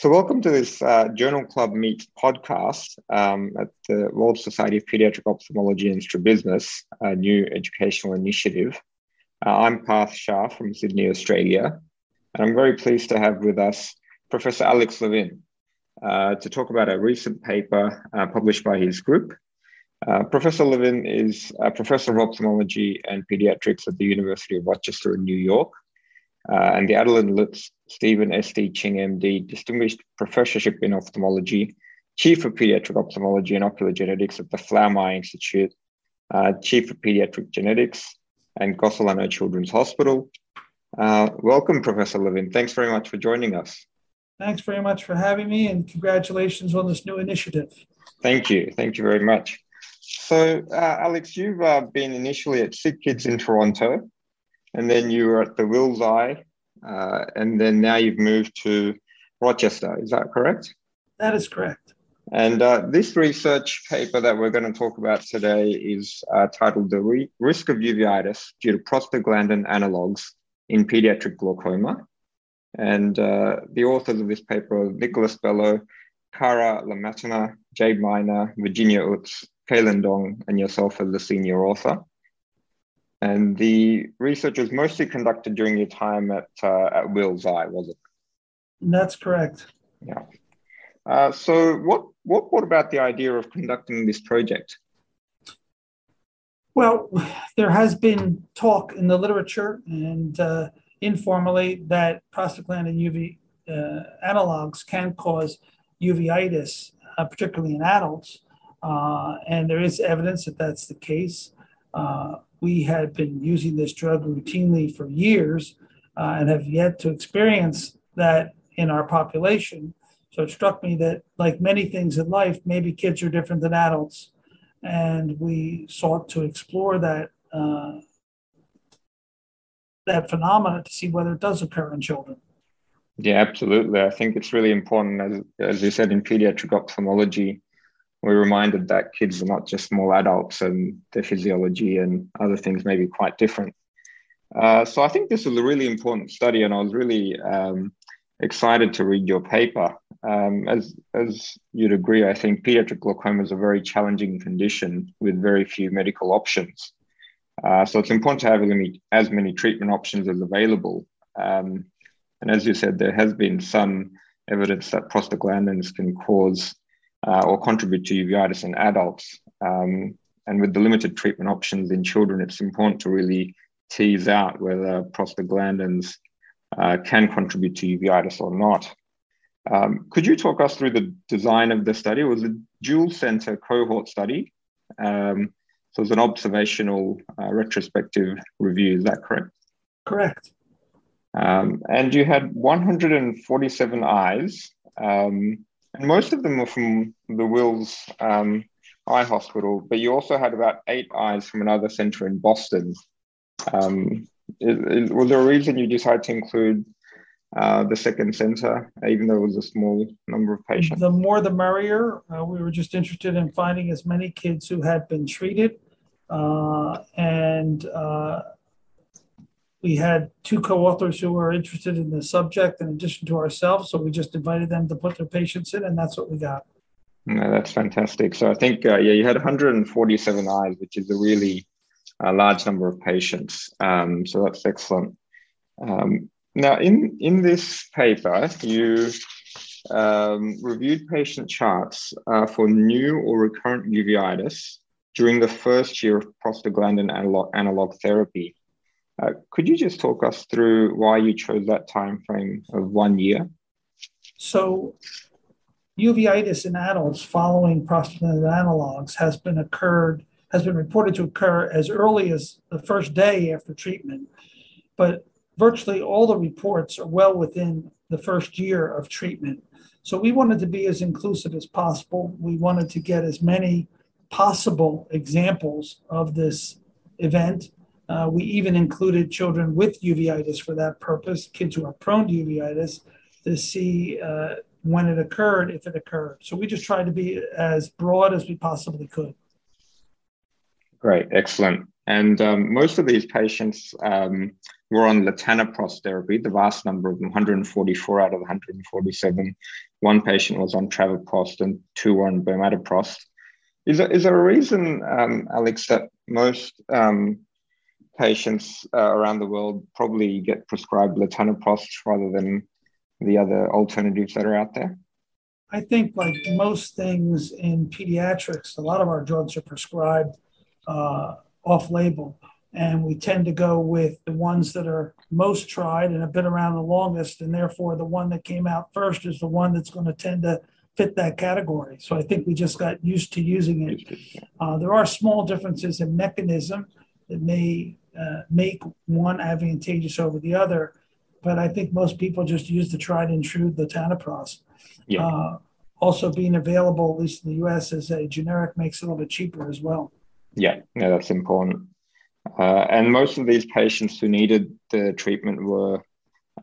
So, welcome to this uh, Journal Club Meet podcast um, at the World Society of Pediatric Ophthalmology and Strabismus, a new educational initiative. Uh, I'm Parth Shah from Sydney, Australia, and I'm very pleased to have with us Professor Alex Levin uh, to talk about a recent paper uh, published by his group. Uh, professor Levin is a professor of ophthalmology and pediatrics at the University of Rochester in New York uh, and the Adelyn Lutz Stephen S.D. Ching, MD, Distinguished Professorship in Ophthalmology, Chief of Pediatric Ophthalmology and Ocular Genetics at the Flaum Eye Institute, uh, Chief of Pediatric Genetics and Golisano Children's Hospital. Uh, welcome, Professor Levin. Thanks very much for joining us. Thanks very much for having me and congratulations on this new initiative. Thank you. Thank you very much. So, uh, Alex, you've uh, been initially at SickKids in Toronto and then you were at the Wills Eye, uh, and then now you've moved to Rochester. Is that correct? That is correct. And uh, this research paper that we're going to talk about today is uh, titled The Re- Risk of Uveitis Due to Prostaglandin Analogs in Pediatric Glaucoma. And uh, the authors of this paper are Nicholas Bello, Cara Lamattina, Jade Miner, Virginia Utz, Kaylin Dong, and yourself as the senior author. And the research was mostly conducted during your time at, uh, at Wills Eye, was it? That's correct. Yeah. Uh, so, what, what brought about the idea of conducting this project? Well, there has been talk in the literature and uh, informally that prostaglandin UV uh, analogs can cause uveitis, uh, particularly in adults. Uh, and there is evidence that that's the case. Uh, we had been using this drug routinely for years uh, and have yet to experience that in our population. So it struck me that, like many things in life, maybe kids are different than adults. And we sought to explore that, uh, that phenomena to see whether it does occur in children. Yeah, absolutely. I think it's really important, as, as you said, in pediatric ophthalmology, we're reminded that kids are not just small adults and their physiology and other things may be quite different. Uh, so I think this is a really important study, and I was really um, excited to read your paper. Um, as as you'd agree, I think pediatric glaucoma is a very challenging condition with very few medical options. Uh, so it's important to have as many treatment options as available. Um, and as you said, there has been some evidence that prostaglandins can cause uh, or contribute to uveitis in adults. Um, and with the limited treatment options in children, it's important to really tease out whether prostaglandins uh, can contribute to uveitis or not. Um, could you talk us through the design of the study? It was a dual center cohort study. Um, so it was an observational uh, retrospective review. Is that correct? Correct. Um, and you had 147 eyes. Um, and most of them were from the Wills um, Eye Hospital, but you also had about eight eyes from another center in Boston. Um, is, is, was there a reason you decided to include uh, the second center, even though it was a small number of patients? The more the merrier. Uh, we were just interested in finding as many kids who had been treated. Uh, and uh, we had two co-authors who were interested in the subject in addition to ourselves. So we just invited them to put their patients in, and that's what we got. No, that's fantastic. So I think, uh, yeah, you had 147 eyes, which is a really uh, large number of patients. Um, so that's excellent. Um, now, in, in this paper, you um, reviewed patient charts uh, for new or recurrent uveitis during the first year of prostaglandin analog, analog therapy. Uh, could you just talk us through why you chose that time frame of one year? So, uveitis in adults following prostaglandin analogs has been occurred has been reported to occur as early as the first day after treatment, but virtually all the reports are well within the first year of treatment. So we wanted to be as inclusive as possible. We wanted to get as many possible examples of this event uh, we even included children with uveitis for that purpose, kids who are prone to uveitis, to see uh, when it occurred, if it occurred. So we just tried to be as broad as we possibly could. Great, excellent. And um, most of these patients um, were on latanoprost therapy, the vast number of them, 144 out of 147. One patient was on travoprost and two were on bimatoprost. Is there, is there a reason, um, Alex, that most um, patients uh, around the world probably get prescribed latanoprost rather than the other alternatives that are out there? I think, like most things in pediatrics, a lot of our drugs are prescribed uh, off label. And we tend to go with the ones that are most tried and have been around the longest. And therefore, the one that came out first is the one that's going to tend to fit that category. So I think we just got used to using it. Uh, there are small differences in mechanism that may uh, make one advantageous over the other. But I think most people just use the tried and true, the latanoprost. Yeah. Uh, also being available, at least in the US, as a generic makes it a little bit cheaper as well. Yeah, yeah, that's important. Uh, and most of these patients who needed the treatment were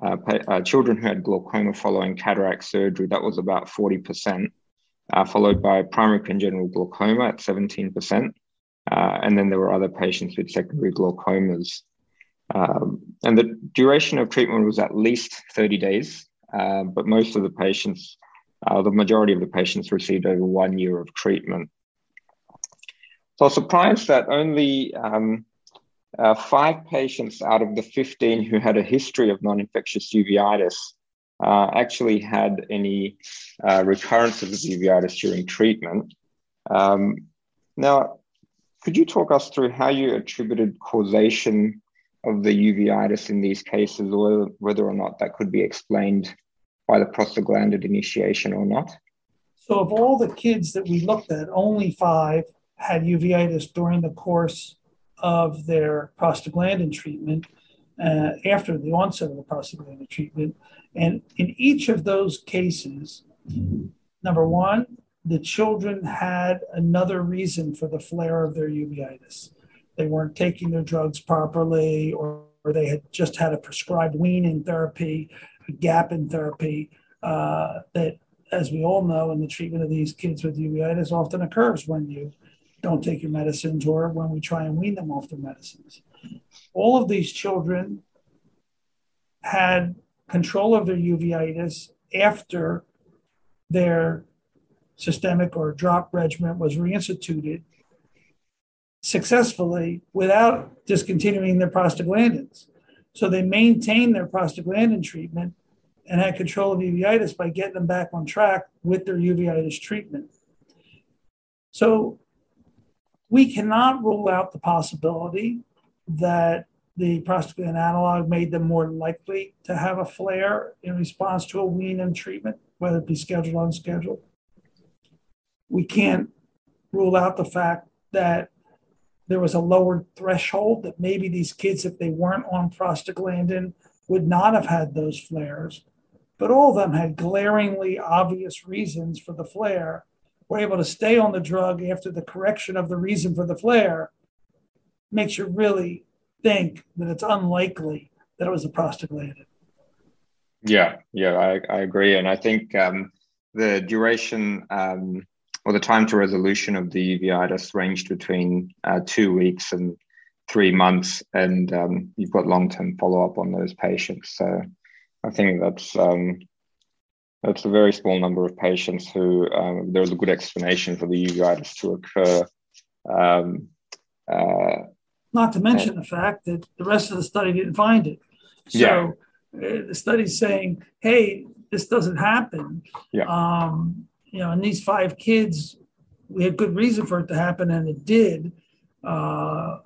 uh, uh, children who had glaucoma following cataract surgery. That was about 40%, uh, followed by primary congenital glaucoma at 17%. Uh, and then there were other patients with secondary glaucomas. Um, and the duration of treatment was at least 30 days, uh, but most of the patients, the majority of the patients received over one year of treatment. So I was surprised that only um, uh, five patients out of the 15 who had a history of non-infectious uveitis uh, actually had any uh, recurrence of the uveitis during treatment. Um, now, could you talk us through how you attributed causation of the uveitis in these cases, or whether or not that could be explained by the prostaglandin initiation or not? So, of all the kids that we looked at, only five had uveitis during the course of their prostaglandin treatment uh, after the onset of the prostaglandin treatment. And in each of those cases, number one, the children had another reason for the flare of their uveitis. They weren't taking their drugs properly, or, or they had just had a prescribed weaning therapy, a gap in therapy uh, that, as we all know, in the treatment of these kids with uveitis often occurs when you don't take your medicines or when we try and wean them off their medicines. All of these children had control of their uveitis after their systemic or drop regimen was reinstituted successfully without discontinuing their prostaglandins. So they maintained their prostaglandin treatment and had control of uveitis by getting them back on track with their uveitis treatment. So we cannot rule out the possibility that the prostaglandin analog made them more likely to have a flare in response to a wean treatment, whether it be scheduled or unscheduled. We can't rule out the fact that there was a lower threshold that maybe these kids, if they weren't on prostaglandin, would not have had those flares. But all of them had glaringly obvious reasons for the flare were able to stay on the drug after the correction of the reason for the flare makes you really think that it's unlikely that it was a prostaglandin. Yeah, yeah, I, I agree. And I think um, the duration um, or the time to resolution of the uveitis ranged between uh, two weeks and three months. And um, you've got long term follow up on those patients. So I think that's um, that's a very small number of patients who um, there's a good explanation for the uveitis to occur. Um, uh, Not to mention and, the fact that the rest of the study didn't find it. So yeah. Uh, the study's saying, hey, this doesn't happen. Yeah. You know, and these five kids, we had good reason for it to happen, and it did. Uh,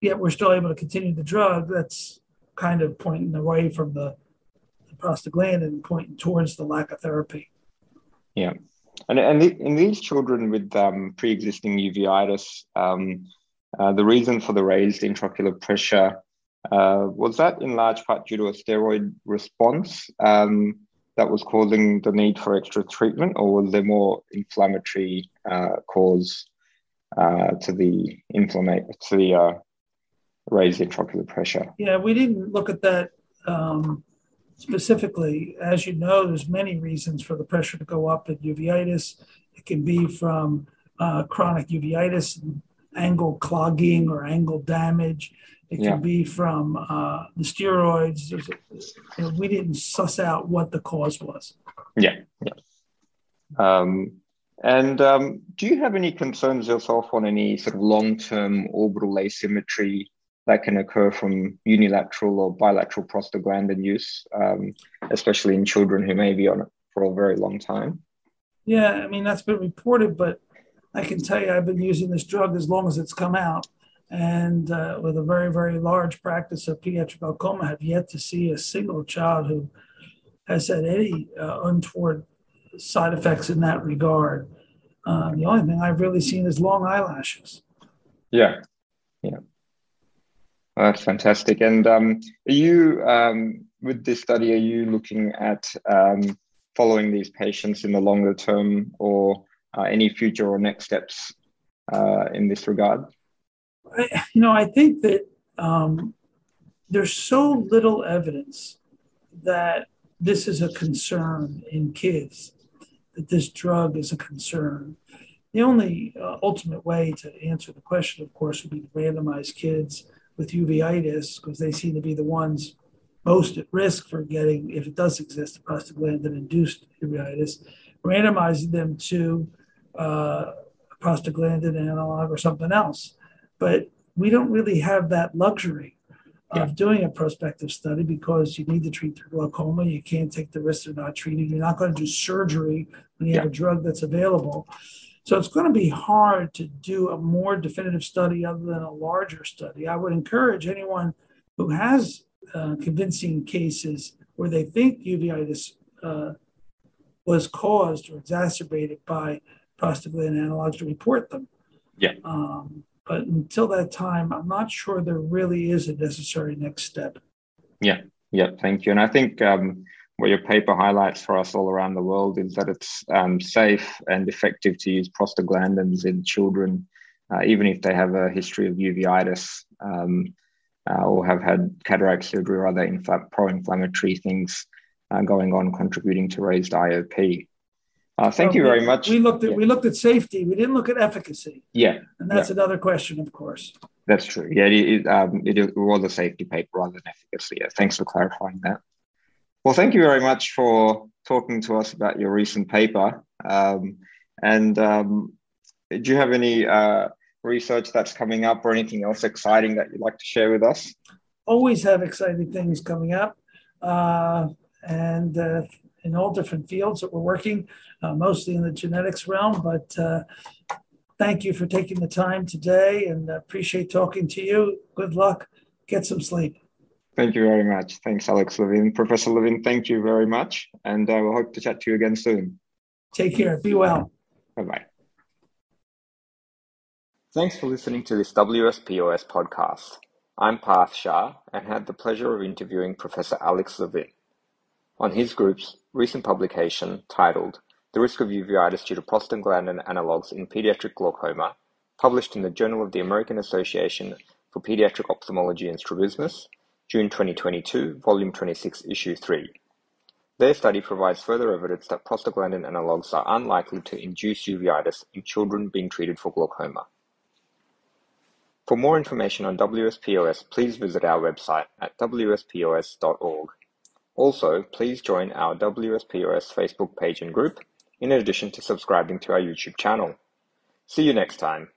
yet we're still able to continue the drug. That's kind of pointing away from the prostaglandin pointing towards the lack of therapy. Yeah. And, and in these children with um, pre-existing uveitis, um, uh, the reason for the raised intraocular pressure uh, was that in large part due to a steroid response um, that was causing the need for extra treatment, or was there more inflammatory uh, cause uh, to the inflammate to the uh, raised intraocular pressure? Yeah, we didn't look at that um, specifically, as you know, there's many reasons for the pressure to go up in uveitis. It can be from uh, chronic uveitis, angle clogging or angle damage. It yeah. can be from uh, the steroids. You know, we didn't suss out what the cause was. Yeah, yeah. Um, and um, do you have any concerns yourself on any sort of long-term orbital asymmetry that can occur from unilateral or bilateral prostaglandin use, um, especially in children who may be on it for a very long time? Yeah, I mean that's been reported, but I can tell you I've been using this drug as long as it's come out, and uh, with a very very large practice of pediatric glaucoma, have yet to see a single child who has had any uh, untoward side effects in that regard. Uh, the only thing I've really seen is long eyelashes. Yeah, yeah. Well, that's fantastic. And um, are you, um, with this study, are you looking at um, following these patients in the longer term or uh, any future or next steps uh, in this regard? You know, I think that um, there's so little evidence that this is a concern in kids that this drug is a concern. The only uh, ultimate way to answer the question, of course, would be to randomize kids with uveitis because they seem to be the ones most at risk for getting, if it does exist, a prostaglandin-induced uveitis, randomizing them to uh, prostaglandin analog or something else. But we don't really have that luxury yeah. of doing a prospective study because you need to treat the glaucoma. You can't take the risk of not treating. You're not going to do surgery when you yeah. have a drug that's available. So it's going to be hard to do a more definitive study other than a larger study. I would encourage anyone who has uh, convincing cases where they think uveitis uh, was caused or exacerbated by prostaglandin analogs to report them. Yeah. Um, but until that time, I'm not sure there really is a necessary next step. Yeah, yeah, thank you. And I think um, what your paper highlights for us all around the world is that it's um, safe and effective to use prostaglandins in children, uh, even if they have a history of uveitis um, uh, or have had cataract surgery or other infl- pro-inflammatory things uh, going on, contributing to raised IOP. Uh, thank you very much. We looked at yeah. we looked at safety. We didn't look at efficacy. Yeah, and that's yeah. another question, of course. That's true. Yeah, it, um, it was a safety paper rather than efficacy. Yeah, thanks for clarifying that. Well, thank you very much for talking to us about your recent paper. Um, and um, do you have any uh, research that's coming up or anything else exciting that you'd like to share with us? Always have exciting things coming up. Uh, and uh, in all different fields that we're working, uh, mostly in the genetics realm. But uh, thank you for taking the time today and appreciate talking to you. Good luck. Get some sleep. Thank you very much. Thanks, Alex Levin. Professor Levin, thank you very much. And I will hope to chat to you again soon. Take care. Be well. Bye bye. Thanks for listening to this WSPOS podcast. I'm Parth Shah and had the pleasure of interviewing Professor Alex Levin on his group's recent publication titled The Risk of Uveitis Due to Prostaglandin Analogues in Pediatric Glaucoma, published in the Journal of the American Association for Pediatric Ophthalmology and Strabismus, June 2022, Volume 26, Issue 3. Their study provides further evidence that prostaglandin analogues are unlikely to induce uveitis in children being treated for glaucoma. For more information on WSPOS, please visit our website at wspos.org. Also, please join our WSPOS Facebook page and group, in addition to subscribing to our YouTube channel. See you next time.